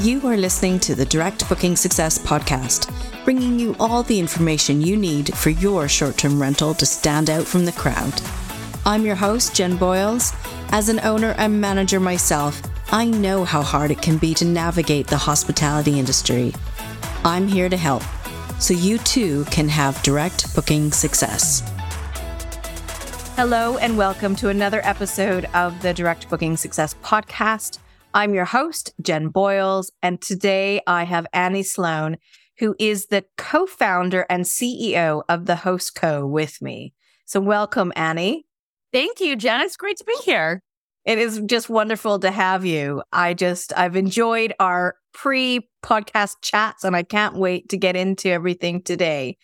You are listening to the Direct Booking Success podcast, bringing you all the information you need for your short term rental to stand out from the crowd. I'm your host, Jen Boyles. As an owner and manager myself, I know how hard it can be to navigate the hospitality industry. I'm here to help so you too can have direct booking success. Hello, and welcome to another episode of the Direct Booking Success podcast. I'm your host, Jen Boyles, and today I have Annie Sloan, who is the co founder and CEO of the Host Co. with me. So, welcome, Annie. Thank you, Jen. It's great to be here. It is just wonderful to have you. I just, I've enjoyed our pre podcast chats and I can't wait to get into everything today.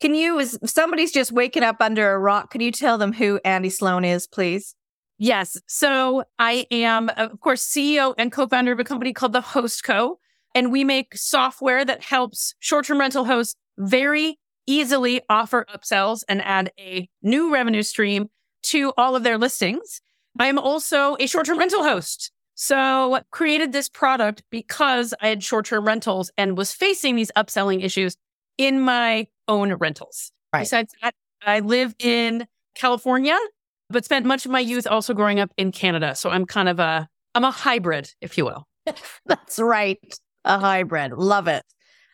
Can you, if somebody's just waking up under a rock, can you tell them who Annie Sloan is, please? Yes. So I am, uh, of course, CEO and co founder of a company called the Host Co. And we make software that helps short term rental hosts very easily offer upsells and add a new revenue stream to all of their listings. I am also a short term rental host. So created this product because I had short term rentals and was facing these upselling issues in my own rentals. Right. Besides that, I live in California but spent much of my youth also growing up in Canada. So I'm kind of a I'm a hybrid, if you will. That's right. A hybrid. Love it.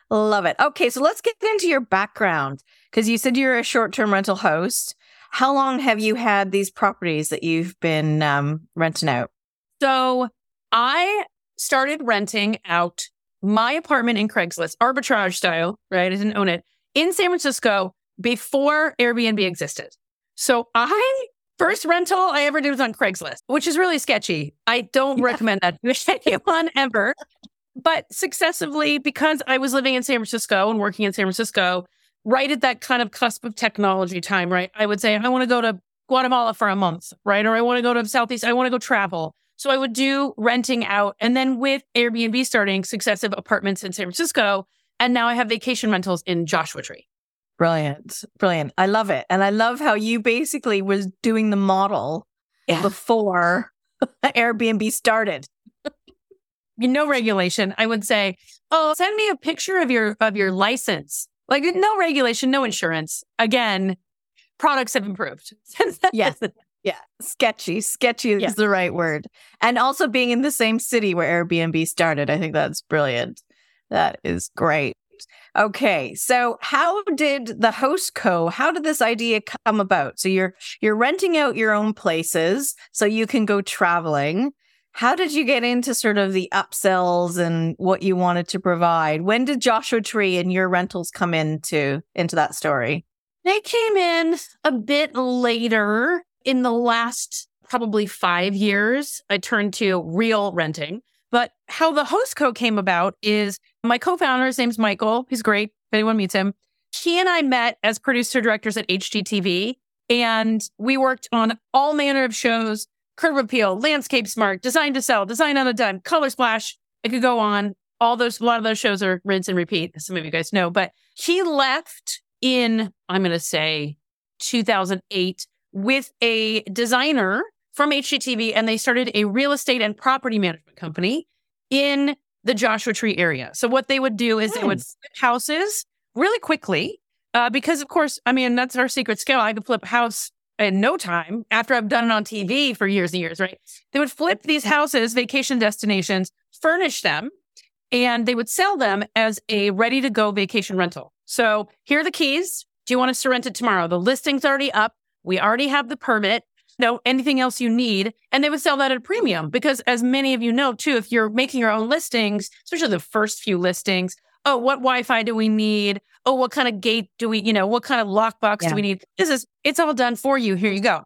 Love it. Okay, so let's get into your background because you said you're a short-term rental host. How long have you had these properties that you've been um, renting out? So I started renting out my apartment in Craigslist, arbitrage style, right? I didn't own it in San Francisco before Airbnb existed. So I First rental I ever did was on Craigslist, which is really sketchy. I don't yeah. recommend that to anyone ever. But successively, because I was living in San Francisco and working in San Francisco, right at that kind of cusp of technology time, right? I would say, I want to go to Guatemala for a month, right? Or I want to go to Southeast, I want to go travel. So I would do renting out. And then with Airbnb starting successive apartments in San Francisco, and now I have vacation rentals in Joshua Tree. Brilliant. Brilliant. I love it. And I love how you basically was doing the model yeah. before Airbnb started. no regulation. I would say, "Oh, send me a picture of your of your license." Like no regulation, no insurance. Again, products have improved. yes. Yeah. Sketchy. Sketchy is the right word. And also being in the same city where Airbnb started. I think that's brilliant. That is great. Okay. So how did the host co, how did this idea come about? So you're you're renting out your own places so you can go traveling. How did you get into sort of the upsells and what you wanted to provide? When did Joshua Tree and your rentals come into into that story? They came in a bit later in the last probably 5 years. I turned to real renting. But how the host co came about is my co-founder, his name's Michael. He's great. If anyone meets him, he and I met as producer directors at HGTV, and we worked on all manner of shows: Curb Appeal, Landscape Smart, Design to Sell, Design on a Dime, Color Splash. I could go on. All those, a lot of those shows are rinse and repeat. Some of you guys know, but he left in, I'm going to say 2008 with a designer from HGTV and they started a real estate and property management company in the Joshua Tree area. So what they would do is they would hmm. flip houses really quickly. Uh, because of course, I mean, that's our secret skill. I could flip a house in no time after I've done it on TV for years and years, right? They would flip these houses, vacation destinations, furnish them, and they would sell them as a ready to go vacation rental. So here are the keys. Do you want us to rent it tomorrow? The listing's already up. We already have the permit. No, anything else you need. And they would sell that at a premium because, as many of you know, too, if you're making your own listings, especially the first few listings, oh, what Wi Fi do we need? Oh, what kind of gate do we, you know, what kind of lockbox yeah. do we need? This is, it's all done for you. Here you go.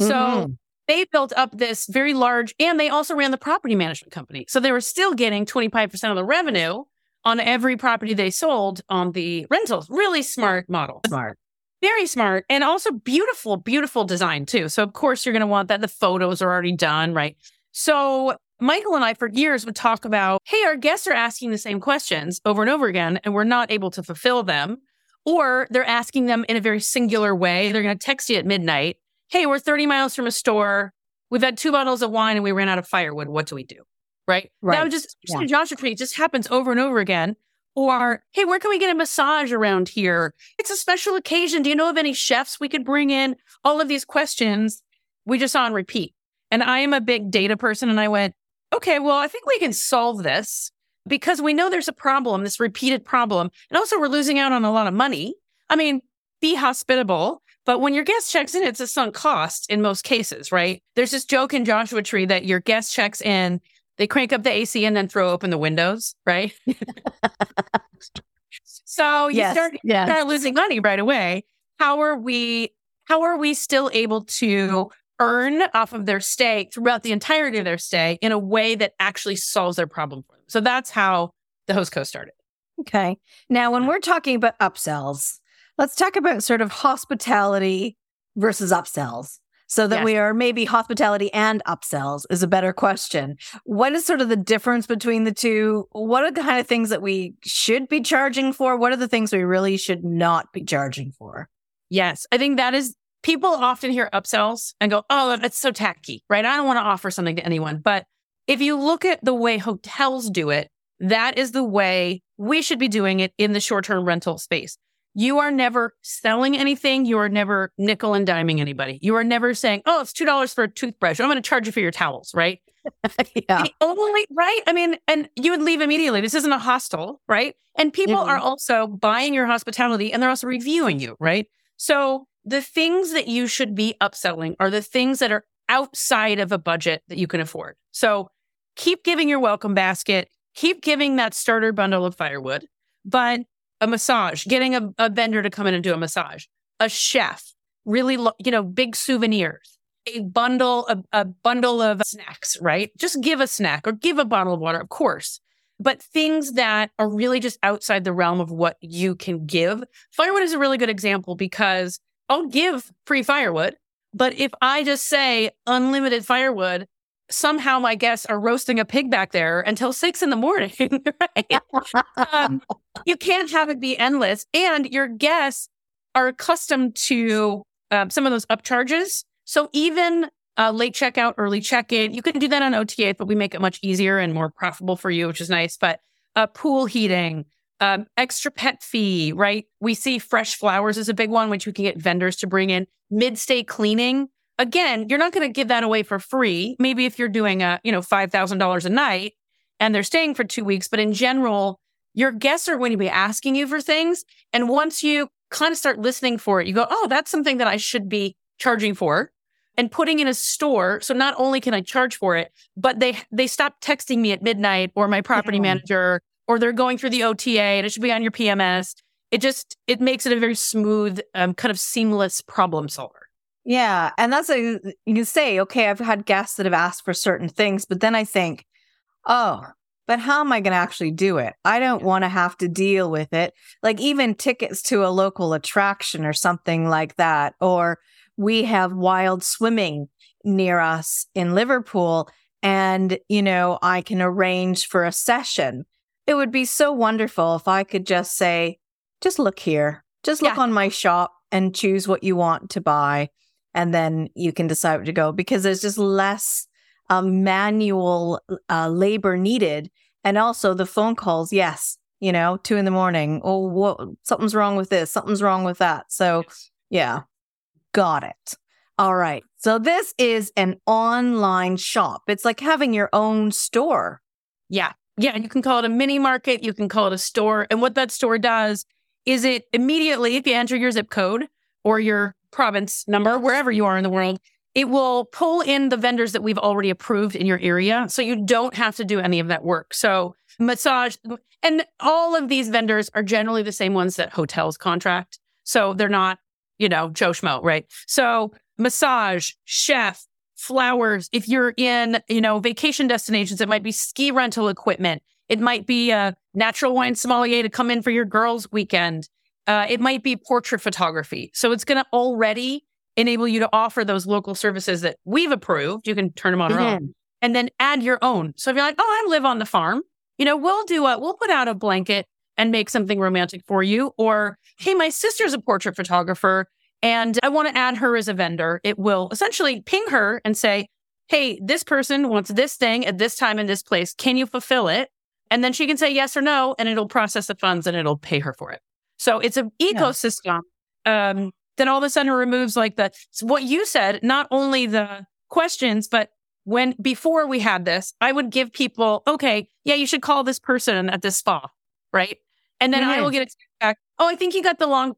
Mm-hmm. So they built up this very large, and they also ran the property management company. So they were still getting 25% of the revenue on every property they sold on the rentals. Really smart model. Smart. Very smart. And also beautiful, beautiful design too. So of course you're going to want that. The photos are already done, right? So Michael and I for years would talk about, hey, our guests are asking the same questions over and over again, and we're not able to fulfill them. Or they're asking them in a very singular way. They're going to text you at midnight hey, we're 30 miles from a store. We've had two bottles of wine and we ran out of firewood. What do we do? Right. right. That would just, yeah. Joshua Tree just happens over and over again. Or, hey, where can we get a massage around here? It's a special occasion. Do you know of any chefs we could bring in? All of these questions we just saw on repeat. And I am a big data person. And I went, okay, well, I think we can solve this because we know there's a problem, this repeated problem. And also, we're losing out on a lot of money. I mean, be hospitable. But when your guest checks in, it's a sunk cost in most cases, right? There's this joke in Joshua Tree that your guest checks in, they crank up the AC and then throw open the windows, right? so you yes, start, yes. start losing money right away. How are we? How are we still able to earn off of their stay throughout the entirety of their stay in a way that actually solves their problem for them? So that's how the host co started. Okay. Now, when we're talking about upsells, Let's talk about sort of hospitality versus upsells. So that yes. we are maybe hospitality and upsells is a better question. What is sort of the difference between the two? What are the kind of things that we should be charging for? What are the things we really should not be charging for? Yes, I think that is people often hear upsells and go, oh, that's so tacky, right? I don't want to offer something to anyone. But if you look at the way hotels do it, that is the way we should be doing it in the short term rental space. You are never selling anything. You are never nickel and diming anybody. You are never saying, oh, it's $2 for a toothbrush. I'm going to charge you for your towels, right? yeah. The only, right? I mean, and you would leave immediately. This isn't a hostel, right? And people mm-hmm. are also buying your hospitality and they're also reviewing you, right? So the things that you should be upselling are the things that are outside of a budget that you can afford. So keep giving your welcome basket, keep giving that starter bundle of firewood, but a massage, getting a, a vendor to come in and do a massage, a chef, really, lo- you know, big souvenirs, a bundle, a, a bundle of snacks, right? Just give a snack or give a bottle of water, of course. But things that are really just outside the realm of what you can give. Firewood is a really good example because I'll give free firewood. But if I just say unlimited firewood, somehow my guests are roasting a pig back there until six in the morning, right? um, you can't have it be endless. And your guests are accustomed to um, some of those upcharges. So even uh, late checkout, early check in, you can do that on OTA, but we make it much easier and more profitable for you, which is nice. But uh, pool heating, um, extra pet fee, right? We see fresh flowers is a big one, which we can get vendors to bring in. Mid stay cleaning again, you're not going to give that away for free. Maybe if you're doing a, you know, $5,000 a night and they're staying for two weeks, but in general, your guests are going to be asking you for things. And once you kind of start listening for it, you go, oh, that's something that I should be charging for and putting in a store. So not only can I charge for it, but they, they stop texting me at midnight or my property yeah. manager, or they're going through the OTA and it should be on your PMS. It just, it makes it a very smooth, um, kind of seamless problem solver. Yeah. And that's a, you can say, okay, I've had guests that have asked for certain things, but then I think, oh, but how am I going to actually do it? I don't want to have to deal with it. Like even tickets to a local attraction or something like that. Or we have wild swimming near us in Liverpool. And, you know, I can arrange for a session. It would be so wonderful if I could just say, just look here, just look yeah. on my shop and choose what you want to buy and then you can decide where to go because there's just less um, manual uh, labor needed. And also the phone calls, yes, you know, two in the morning. Oh, what? Something's wrong with this. Something's wrong with that. So, yeah, got it. All right. So this is an online shop. It's like having your own store. Yeah. yeah, you can call it a mini market, you can call it a store. And what that store does is it immediately, if you enter your zip code or your province number, wherever you are in the world, it will pull in the vendors that we've already approved in your area. So you don't have to do any of that work. So massage and all of these vendors are generally the same ones that hotels contract. So they're not, you know, Joe Schmo, right? So massage, chef, flowers. If you're in, you know, vacation destinations, it might be ski rental equipment. It might be a natural wine sommelier to come in for your girls' weekend. Uh, it might be portrait photography. So it's going to already enable you to offer those local services that we've approved. You can turn them on mm-hmm. or off and then add your own. So if you're like, oh, I live on the farm, you know, we'll do a, we'll put out a blanket and make something romantic for you. Or, hey, my sister's a portrait photographer and I want to add her as a vendor. It will essentially ping her and say, hey, this person wants this thing at this time in this place. Can you fulfill it? And then she can say yes or no, and it'll process the funds and it'll pay her for it. So it's an ecosystem. Yeah. Um, then all of a sudden it removes like the what you said, not only the questions, but when before we had this, I would give people, okay, yeah, you should call this person at this spa, right? And then I will get it back. Oh, I think you got the long,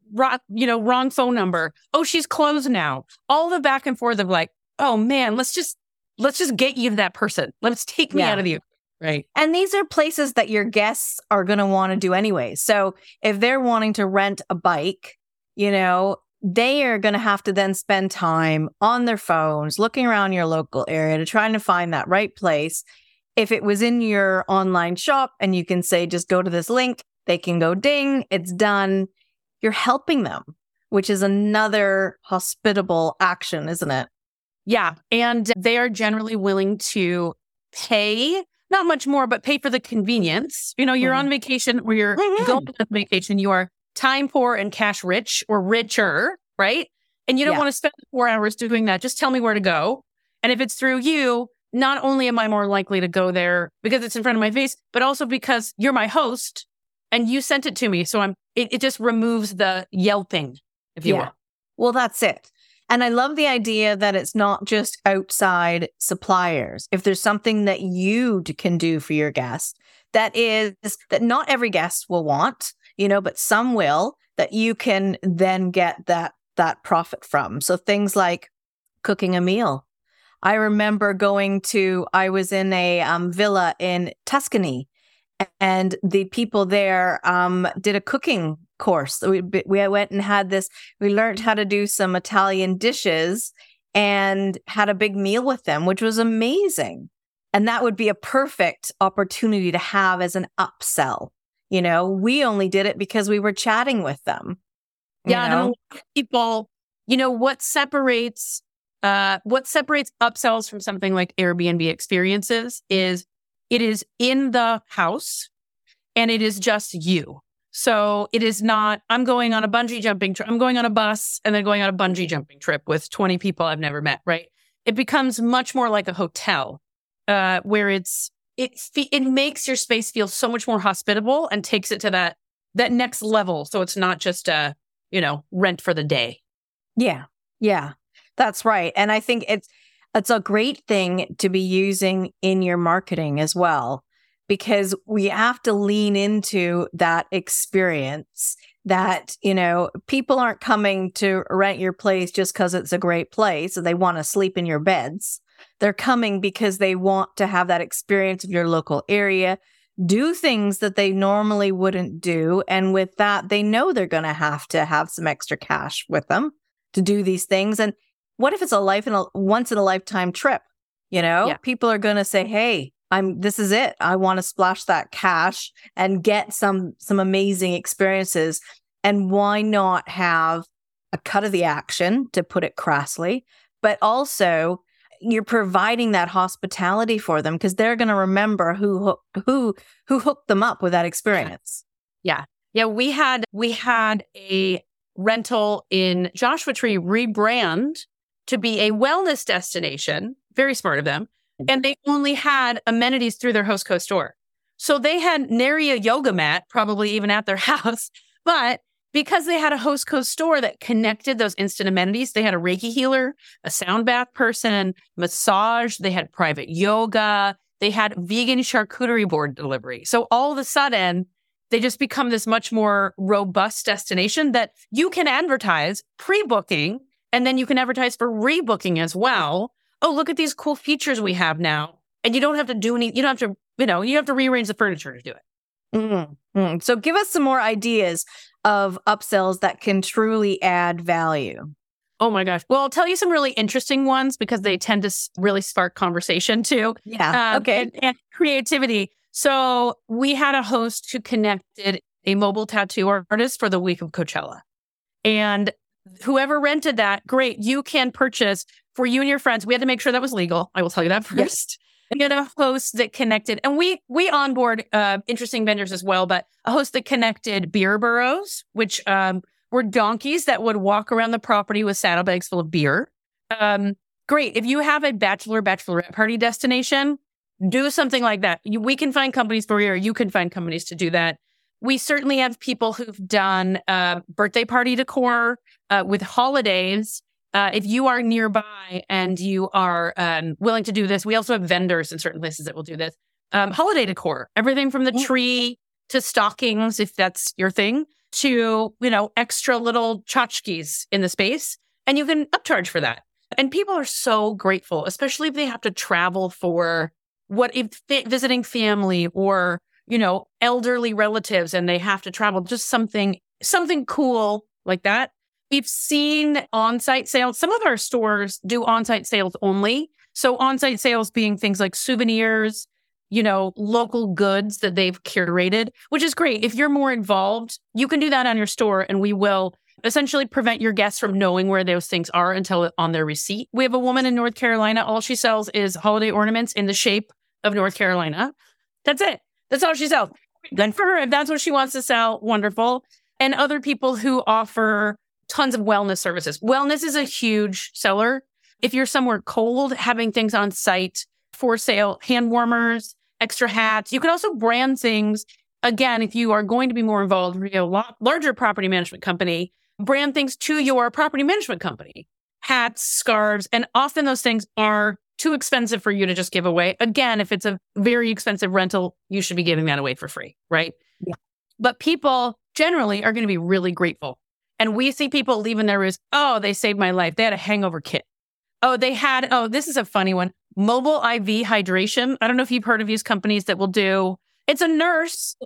you know, wrong phone number. Oh, she's closed now. All the back and forth of like, oh man, let's just let's just get you to that person. Let's take me yeah. out of you. Right. And these are places that your guests are going to want to do anyway. So if they're wanting to rent a bike, you know, they are going to have to then spend time on their phones looking around your local area to trying to find that right place. If it was in your online shop and you can say, just go to this link, they can go ding, it's done. You're helping them, which is another hospitable action, isn't it? Yeah. And they are generally willing to pay, not much more, but pay for the convenience. You know, you're mm-hmm. on vacation or you're mm-hmm. going on vacation, you are time poor and cash rich or richer, right? And you don't yeah. want to spend four hours doing that. Just tell me where to go. And if it's through you, not only am I more likely to go there because it's in front of my face, but also because you're my host and you sent it to me. So I'm, it, it just removes the yelping, if you yeah. will. Well, that's it. And I love the idea that it's not just outside suppliers. If there's something that you can do for your guest that is that not every guest will want, you know, but some will that you can then get that that profit from. So things like cooking a meal. I remember going to I was in a um, villa in Tuscany and the people there um, did a cooking course. We we went and had this. We learned how to do some Italian dishes and had a big meal with them, which was amazing. And that would be a perfect opportunity to have as an upsell. You know, we only did it because we were chatting with them. Yeah, know? people, you know, what separates uh what separates upsells from something like Airbnb experiences is it is in the house and it is just you. So it is not, I'm going on a bungee jumping trip. I'm going on a bus and then going on a bungee jumping trip with 20 people I've never met, right? It becomes much more like a hotel, uh, where it's, it it makes your space feel so much more hospitable and takes it to that that next level. So it's not just a you know rent for the day. Yeah, yeah, that's right. And I think it's it's a great thing to be using in your marketing as well because we have to lean into that experience that you know people aren't coming to rent your place just because it's a great place and they want to sleep in your beds they're coming because they want to have that experience of your local area, do things that they normally wouldn't do. And with that, they know they're going to have to have some extra cash with them to do these things. And what if it's a life in a once in a lifetime trip? You know, yeah. people are going to say, Hey, I'm, this is it. I want to splash that cash and get some, some amazing experiences. And why not have a cut of the action to put it crassly, but also you're providing that hospitality for them because they're going to remember who who who hooked them up with that experience. Yeah. Yeah, we had we had a rental in Joshua Tree rebrand to be a wellness destination. Very smart of them. And they only had amenities through their host Hostco store. So they had nary a yoga mat, probably even at their house, but because they had a host Hostco store that connected those instant amenities. They had a Reiki healer, a sound bath person, massage, they had private yoga, they had vegan charcuterie board delivery. So all of a sudden, they just become this much more robust destination that you can advertise pre booking and then you can advertise for rebooking as well. Oh, look at these cool features we have now. And you don't have to do any, you don't have to, you know, you have to rearrange the furniture to do it. Mm-hmm. So give us some more ideas of upsells that can truly add value. Oh my gosh. Well, I'll tell you some really interesting ones because they tend to really spark conversation too. Yeah. Um, okay. And, and creativity. So we had a host who connected a mobile tattoo artist for the week of Coachella. And whoever rented that, great, you can purchase for you and your friends. We had to make sure that was legal. I will tell you that first. Yes. We had a host that connected, and we we onboard uh, interesting vendors as well. But a host that connected beer burros, which um, were donkeys that would walk around the property with saddlebags full of beer. Um, great. If you have a bachelor bachelorette party destination, do something like that. You, we can find companies for you, or you can find companies to do that. We certainly have people who've done uh, birthday party decor uh, with holidays. Uh, if you are nearby and you are um, willing to do this, we also have vendors in certain places that will do this. Um, holiday decor, everything from the tree to stockings, if that's your thing, to you know extra little tchotchkes in the space, and you can upcharge for that. And people are so grateful, especially if they have to travel for what if visiting family or you know elderly relatives and they have to travel. Just something something cool like that We've seen on site sales. Some of our stores do on site sales only. So, on site sales being things like souvenirs, you know, local goods that they've curated, which is great. If you're more involved, you can do that on your store and we will essentially prevent your guests from knowing where those things are until on their receipt. We have a woman in North Carolina. All she sells is holiday ornaments in the shape of North Carolina. That's it. That's all she sells. Good for her. If that's what she wants to sell, wonderful. And other people who offer tons of wellness services. Wellness is a huge seller. If you're somewhere cold, having things on site for sale, hand warmers, extra hats. You can also brand things. Again, if you are going to be more involved, know, a larger property management company, brand things to your property management company, hats, scarves, and often those things are too expensive for you to just give away. Again, if it's a very expensive rental, you should be giving that away for free, right? Yeah. But people generally are going to be really grateful and we see people leaving their rooms. Oh, they saved my life. They had a hangover kit. Oh, they had, oh, this is a funny one. Mobile IV hydration. I don't know if you've heard of these companies that will do, it's a nurse.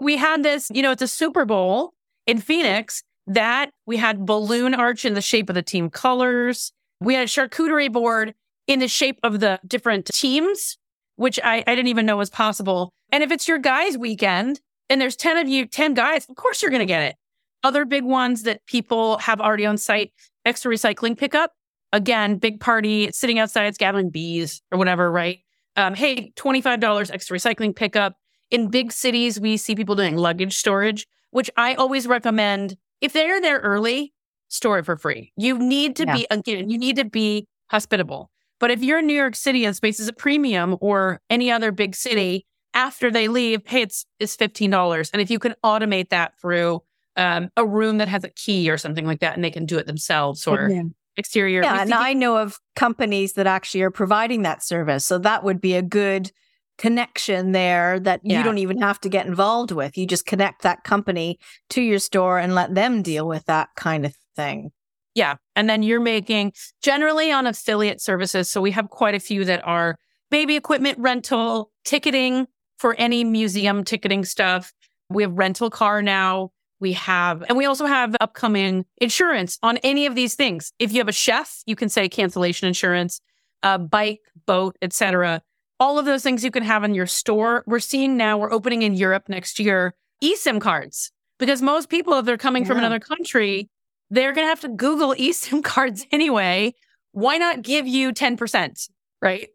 we had this, you know, it's a Super Bowl in Phoenix that we had balloon arch in the shape of the team colors. We had a charcuterie board in the shape of the different teams, which I, I didn't even know was possible. And if it's your guys' weekend and there's 10 of you, 10 guys, of course you're going to get it. Other big ones that people have already on site, extra recycling pickup. Again, big party, sitting outside, it's gathering bees or whatever, right? Um, hey, $25 extra recycling pickup. In big cities, we see people doing luggage storage, which I always recommend. If they're there early, store it for free. You need to yeah. be, again, you need to be hospitable. But if you're in New York City and space is a premium or any other big city, after they leave, hey, it's it's fifteen dollars. And if you can automate that through um, a room that has a key or something like that, and they can do it themselves or yeah. exterior. Yeah, and I know of companies that actually are providing that service. So that would be a good connection there that yeah. you don't even have to get involved with. You just connect that company to your store and let them deal with that kind of thing. Yeah. And then you're making generally on affiliate services. So we have quite a few that are baby equipment rental, ticketing for any museum ticketing stuff. We have rental car now. We have, and we also have upcoming insurance on any of these things. If you have a chef, you can say cancellation insurance, bike, boat, etc. All of those things you can have in your store. We're seeing now, we're opening in Europe next year, eSIM cards, because most people, if they're coming yeah. from another country, they're going to have to Google eSIM cards anyway. Why not give you 10%? Right.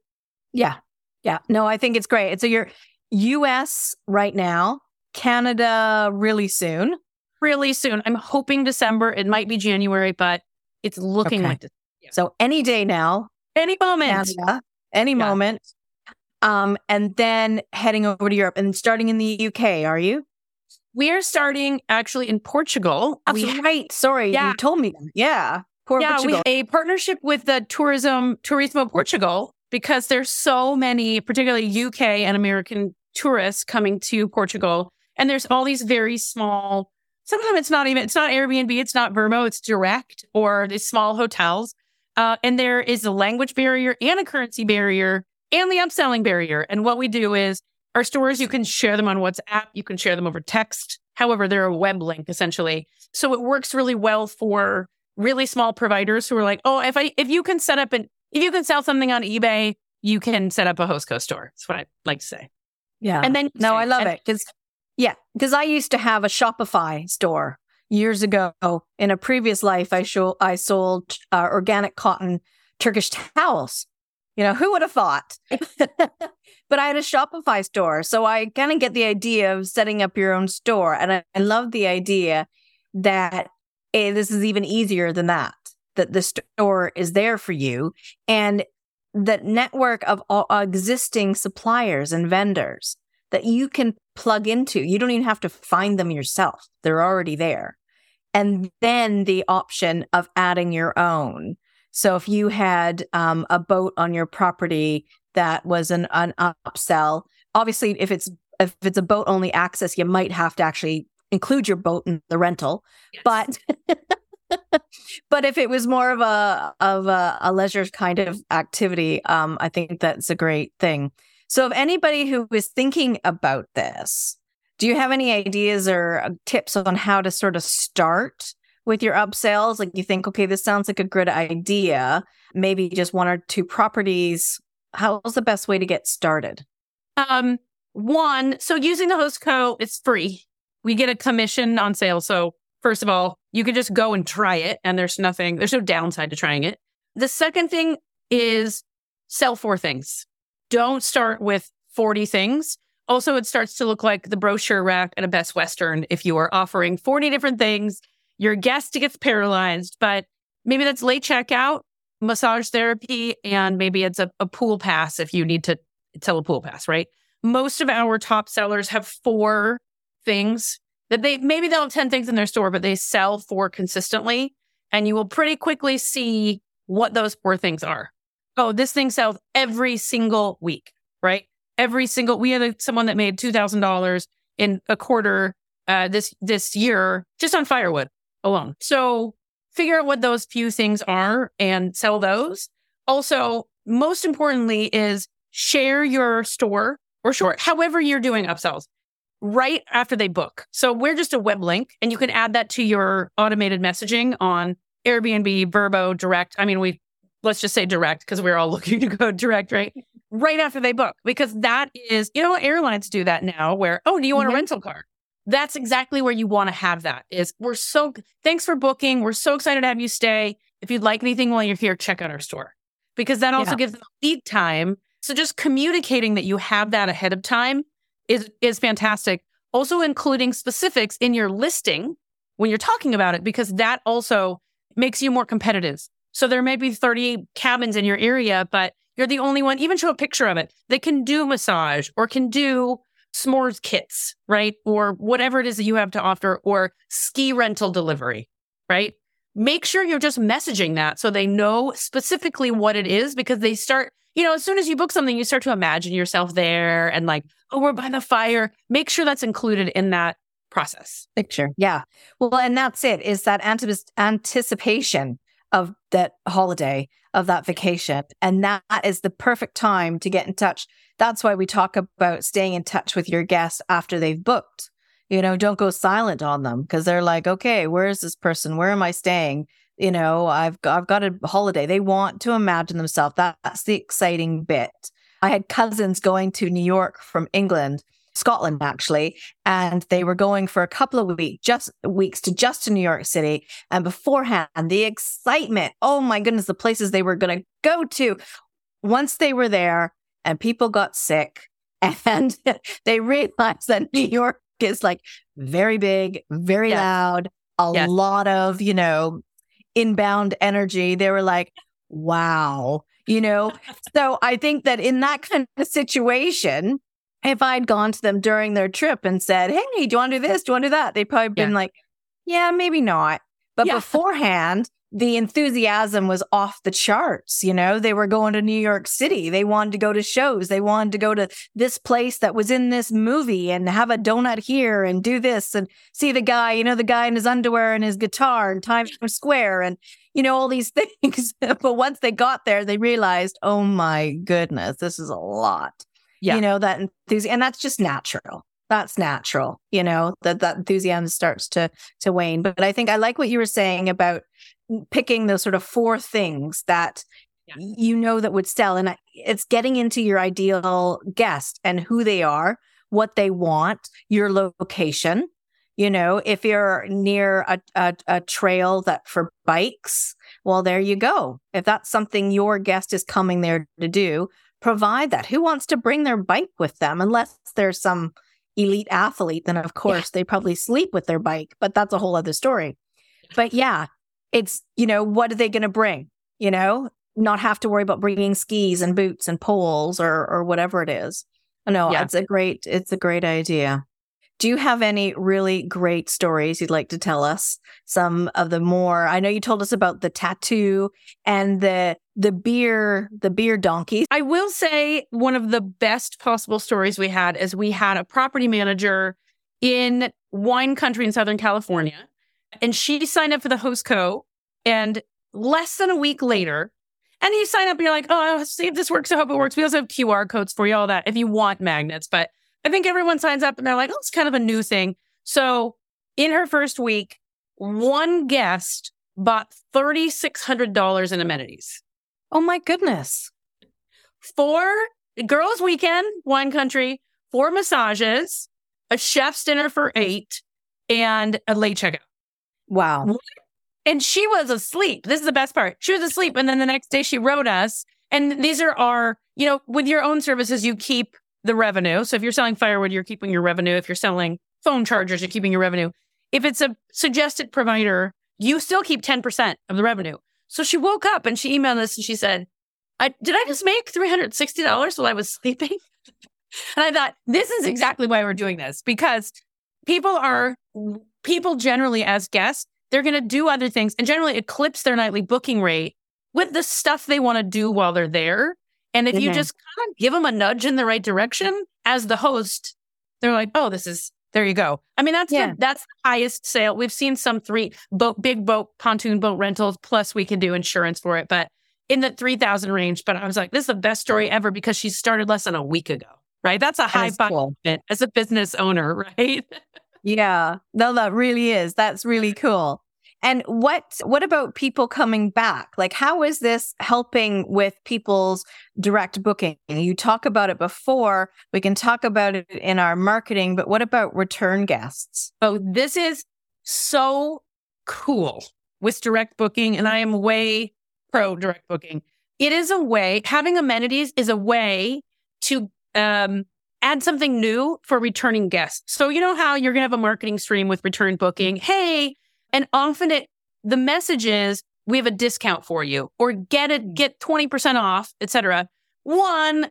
Yeah. Yeah. No, I think it's great. So your US right now, Canada really soon really soon. I'm hoping December. It might be January, but it's looking okay. like this. Yeah. So any day now, any moment, Canada, any yeah. moment. Um, and then heading over to Europe and starting in the UK. Are you? We are starting actually in Portugal. We, right. Sorry, yeah. you told me. Yeah. Poor yeah, Portugal. we have a partnership with the tourism Turismo Portugal, because there's so many, particularly UK and American tourists coming to Portugal. And there's all these very small, sometimes it's not even, it's not Airbnb, it's not Vrbo, it's direct or these small hotels. Uh, and there is a language barrier and a currency barrier and the upselling barrier. And what we do is our stores, you can share them on WhatsApp, you can share them over text. However, they're a web link essentially. So it works really well for really small providers who are like, oh, if I if you can set up an if you can sell something on eBay, you can set up a Hostco store. That's what I like to say. Yeah. And then no, I love and, it because yeah, because I used to have a Shopify store years ago. In a previous life, I show I sold uh, organic cotton Turkish towels. You know, who would have thought? but I had a Shopify store. So I kind of get the idea of setting up your own store. And I, I love the idea that hey, this is even easier than that, that the store is there for you. And that network of all uh, existing suppliers and vendors that you can plug into. You don't even have to find them yourself. They're already there. And then the option of adding your own. So if you had um, a boat on your property that was an, an upsell, obviously if it's if it's a boat only access, you might have to actually include your boat in the rental. Yes. But but if it was more of a of a, a leisure kind of activity, um, I think that's a great thing. So if anybody who is thinking about this, do you have any ideas or uh, tips on how to sort of start with your upsells? Like you think, okay, this sounds like a good idea. Maybe just one or two properties. How's the best way to get started? Um, one, so using the host co, it's free. We get a commission on sale. So first of all, you can just go and try it and there's nothing, there's no downside to trying it. The second thing is sell four things. Don't start with 40 things. Also, it starts to look like the brochure rack at a Best Western if you are offering 40 different things. Your guest gets paralyzed, but maybe that's late checkout, massage therapy, and maybe it's a, a pool pass if you need to sell a pool pass, right? Most of our top sellers have four things that they maybe they'll have 10 things in their store, but they sell four consistently. And you will pretty quickly see what those four things are. Oh, this thing sells every single week, right? every single we had a, someone that made $2000 in a quarter uh, this this year just on firewood alone. So figure out what those few things are and sell those. Also most importantly is share your store or short however you're doing upsells right after they book. So we're just a web link and you can add that to your automated messaging on airbnb Vrbo, direct. I mean we let's just say direct because we're all looking to go direct right? Right after they book because that is, you know, airlines do that now where, oh, do you want mm-hmm. a rental car? That's exactly where you want to have that is we're so, thanks for booking. We're so excited to have you stay. If you'd like anything while you're here, check out our store because that also yeah. gives them lead time. So just communicating that you have that ahead of time is, is fantastic. Also including specifics in your listing when you're talking about it, because that also makes you more competitive. So there may be 30 cabins in your area, but you're the only one, even show a picture of it. They can do massage or can do s'mores kits, right? Or whatever it is that you have to offer or ski rental delivery, right? Make sure you're just messaging that so they know specifically what it is because they start, you know, as soon as you book something, you start to imagine yourself there and like, oh, we're by the fire. Make sure that's included in that process. Picture. Yeah. Well, and that's it is that anticipation of that holiday, of that vacation. And that is the perfect time to get in touch. That's why we talk about staying in touch with your guests after they've booked. You know, don't go silent on them because they're like, okay, where is this person? Where am I staying? You know, I've I've got a holiday. They want to imagine themselves. That's the exciting bit. I had cousins going to New York from England Scotland actually, and they were going for a couple of weeks, just weeks to just to New York City. And beforehand, the excitement, oh my goodness, the places they were going to go to. Once they were there, and people got sick, and they realized that New York is like very big, very yes. loud, a yes. lot of you know inbound energy. They were like, wow. You know, so I think that in that kind of situation, if I'd gone to them during their trip and said, Hey, do you want to do this? Do you want to do that? They'd probably been yeah. like, Yeah, maybe not. But yeah. beforehand, the enthusiasm was off the charts. You know, they were going to New York City. They wanted to go to shows. They wanted to go to this place that was in this movie and have a donut here and do this and see the guy, you know, the guy in his underwear and his guitar in Times Square and, you know, all these things. but once they got there, they realized, oh my goodness, this is a lot. Yeah. You know, that enthusiasm. And that's just natural that's natural you know that that enthusiasm starts to to wane but i think i like what you were saying about picking those sort of four things that yeah. you know that would sell and it's getting into your ideal guest and who they are what they want your location you know if you're near a, a, a trail that for bikes well there you go. If that's something your guest is coming there to do provide that. Who wants to bring their bike with them? Unless there's some elite athlete then of course yeah. they probably sleep with their bike but that's a whole other story. But yeah it's, you know, what are they going to bring? You know, not have to worry about bringing skis and boots and poles or or whatever it is. No, yeah. it's a great it's a great idea. Do you have any really great stories you'd like to tell us? Some of the more I know you told us about the tattoo and the the beer the beer donkey. I will say one of the best possible stories we had is we had a property manager in wine country in Southern California and she signed up for the host co. And less than a week later, and you sign up and you're like, oh, see if this works. I hope it works. We also have QR codes for you, all that, if you want magnets. But I think everyone signs up and they're like, oh, it's kind of a new thing. So in her first week, one guest bought $3,600 in amenities. Oh my goodness. Four girls' weekend, wine country, four massages, a chef's dinner for eight, and a late checkout. Wow. And she was asleep. This is the best part. She was asleep. And then the next day she wrote us. And these are our, you know, with your own services, you keep the revenue. So if you're selling firewood, you're keeping your revenue. If you're selling phone chargers, you're keeping your revenue. If it's a suggested provider, you still keep 10% of the revenue. So she woke up and she emailed us and she said, I, did I just make $360 while I was sleeping? and I thought, this is exactly why we're doing this because people are people generally as guests, they're going to do other things and generally eclipse their nightly booking rate with the stuff they want to do while they're there. And if mm-hmm. you just kind of give them a nudge in the right direction as the host, they're like, oh, this is, there you go. I mean, that's, yeah. the, that's the highest sale. We've seen some three boat, big boat, pontoon boat rentals, plus we can do insurance for it, but in the 3000 range. But I was like, this is the best story ever because she started less than a week ago, right? That's a high five cool. as a business owner, right? Yeah. No, that really is. That's really cool. And what what about people coming back? Like how is this helping with people's direct booking? You talk about it before, we can talk about it in our marketing, but what about return guests? Oh, this is so cool with direct booking and I am way pro direct booking. It is a way having amenities is a way to um add something new for returning guests. So you know how you're going to have a marketing stream with return booking. Mm-hmm. Hey, and often it, the message is we have a discount for you or get it, mm-hmm. get 20% off, etc. One,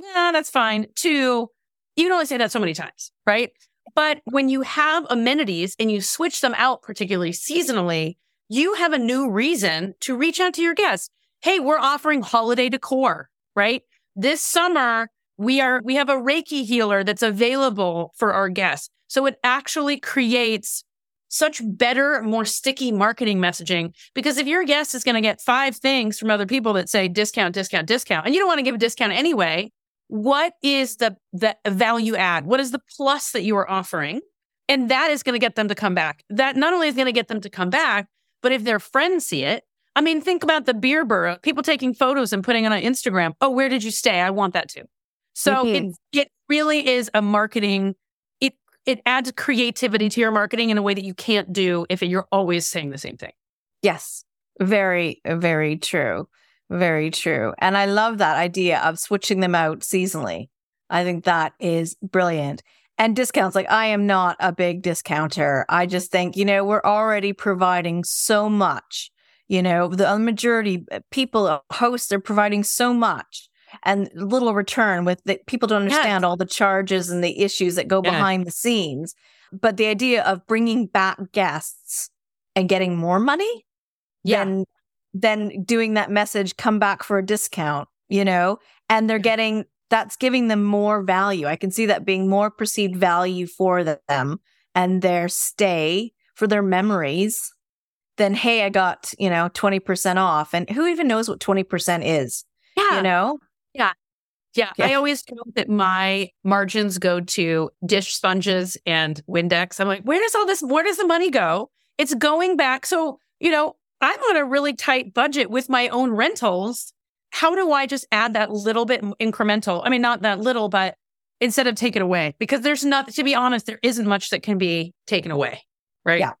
yeah, that's fine. Two, you can only say that so many times, right? But when you have amenities and you switch them out, particularly seasonally, you have a new reason to reach out to your guests. Hey, we're offering holiday decor, right? This summer, we are, we have a Reiki healer that's available for our guests. So it actually creates such better, more sticky marketing messaging. Because if your guest is going to get five things from other people that say discount, discount, discount, and you don't want to give a discount anyway, what is the, the value add? What is the plus that you are offering? And that is going to get them to come back. That not only is going to get them to come back, but if their friends see it, I mean, think about the beer burro, people taking photos and putting it on Instagram. Oh, where did you stay? I want that too. So mm-hmm. it it really is a marketing. It it adds creativity to your marketing in a way that you can't do if you're always saying the same thing. Yes, very very true, very true. And I love that idea of switching them out seasonally. I think that is brilliant. And discounts, like I am not a big discounter. I just think, you know, we're already providing so much. You know, the majority uh, people, hosts are providing so much and little return with that people don't understand yes. all the charges and the issues that go behind the scenes but the idea of bringing back guests and getting more money Yeah. than than doing that message come back for a discount, you know? And they're getting that's giving them more value. I can see that being more perceived value for them and their stay for their memories than hey, I got, you know, 20% off. And who even knows what 20% is? Yeah. You know? Yeah. I always joke that my margins go to dish sponges and Windex. I'm like, where does all this, where does the money go? It's going back. So, you know, I'm on a really tight budget with my own rentals. How do I just add that little bit incremental? I mean, not that little, but instead of take it away, because there's not, to be honest, there isn't much that can be taken away. Right. Yeah.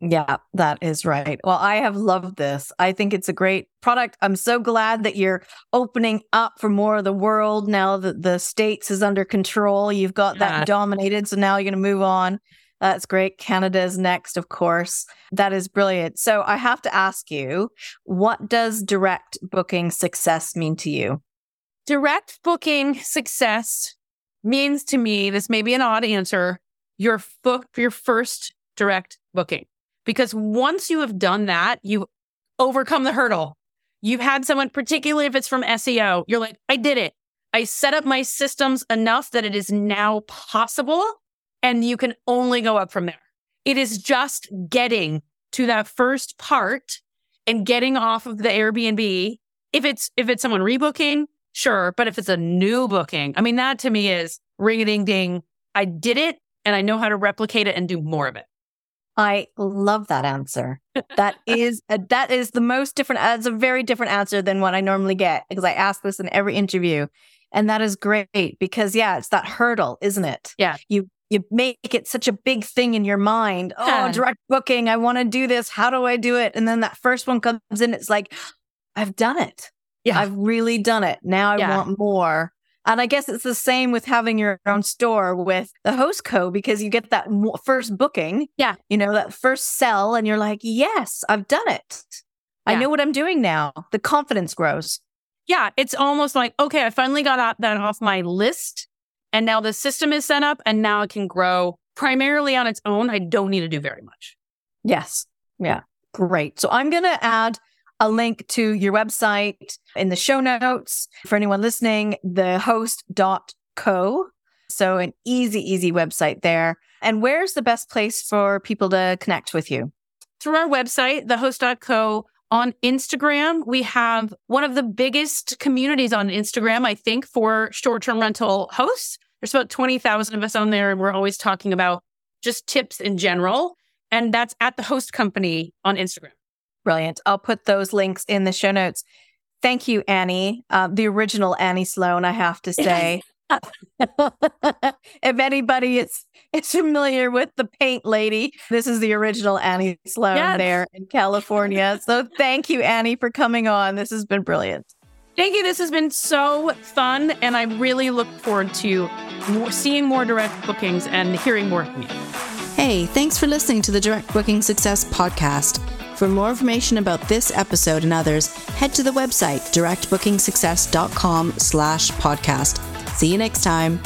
Yeah, that is right. Well, I have loved this. I think it's a great product. I'm so glad that you're opening up for more of the world now that the states is under control. You've got Yeah. that dominated. So now you're going to move on. That's great. Canada is next, of course. That is brilliant. So I have to ask you, what does direct booking success mean to you? direct booking success means to me this may be an odd answer your book your first direct booking because once you have done that you've overcome the hurdle you've had someone particularly if it's from seo you're like i did it i set up my systems enough that it is now possible and you can only go up from there it is just getting to that first part and getting off of the airbnb if it's if it's someone rebooking Sure. But if it's a new booking, I mean, that to me is ring a ding ding. I did it and I know how to replicate it and do more of it. I love that answer. That is a, that is the most different. Uh, that's a very different answer than what I normally get because I ask this in every interview, and that is great because yeah, it's that hurdle, isn't it? Yeah. You you make it such a big thing in your mind. Oh, yeah. Oh, direct booking. I want to do this. How do I do it? And then that first one comes in. It's like I've done it. Yeah. I've really done it. Now I Yeah. want more. And I guess it's the same with having your own store with the host co because you get that first booking. Yeah. You know, that first sell, and you're like, yes, I've done it. I know what I'm doing now. The confidence grows. Yeah. It's almost like, okay, I finally got that off my list. And now the system is set up and now it can grow primarily on its own. I don't need to do very much. Yes. Yeah. Great. So I'm going to add a link to your website in the show notes for anyone listening, the thehost.co. So an easy, easy website there. And where's the best place for people to connect with you? through our website, thehost.co. On Instagram, we have one of the biggest communities on Instagram, I think, for short term rental hosts. There's about 20,000 of us on there, and we're always talking about just tips in general. And that's at the host company on Instagram. Brilliant. I'll put those links in the show notes. Thank you, Annie, uh, the original Annie Sloan, I have to say. if anybody is, is familiar with the paint lady, this is the original Annie Sloan Yes. there in California. so thank you, Annie, for coming on. This has been brilliant. Thank you. This has been so fun. And I really look forward to seeing more direct bookings and hearing more from you. Hey, thanks for listening to the Direct Booking Success podcast. For more information about this episode and others, head to the website directbookingsuccess.com slash podcast. See you next time.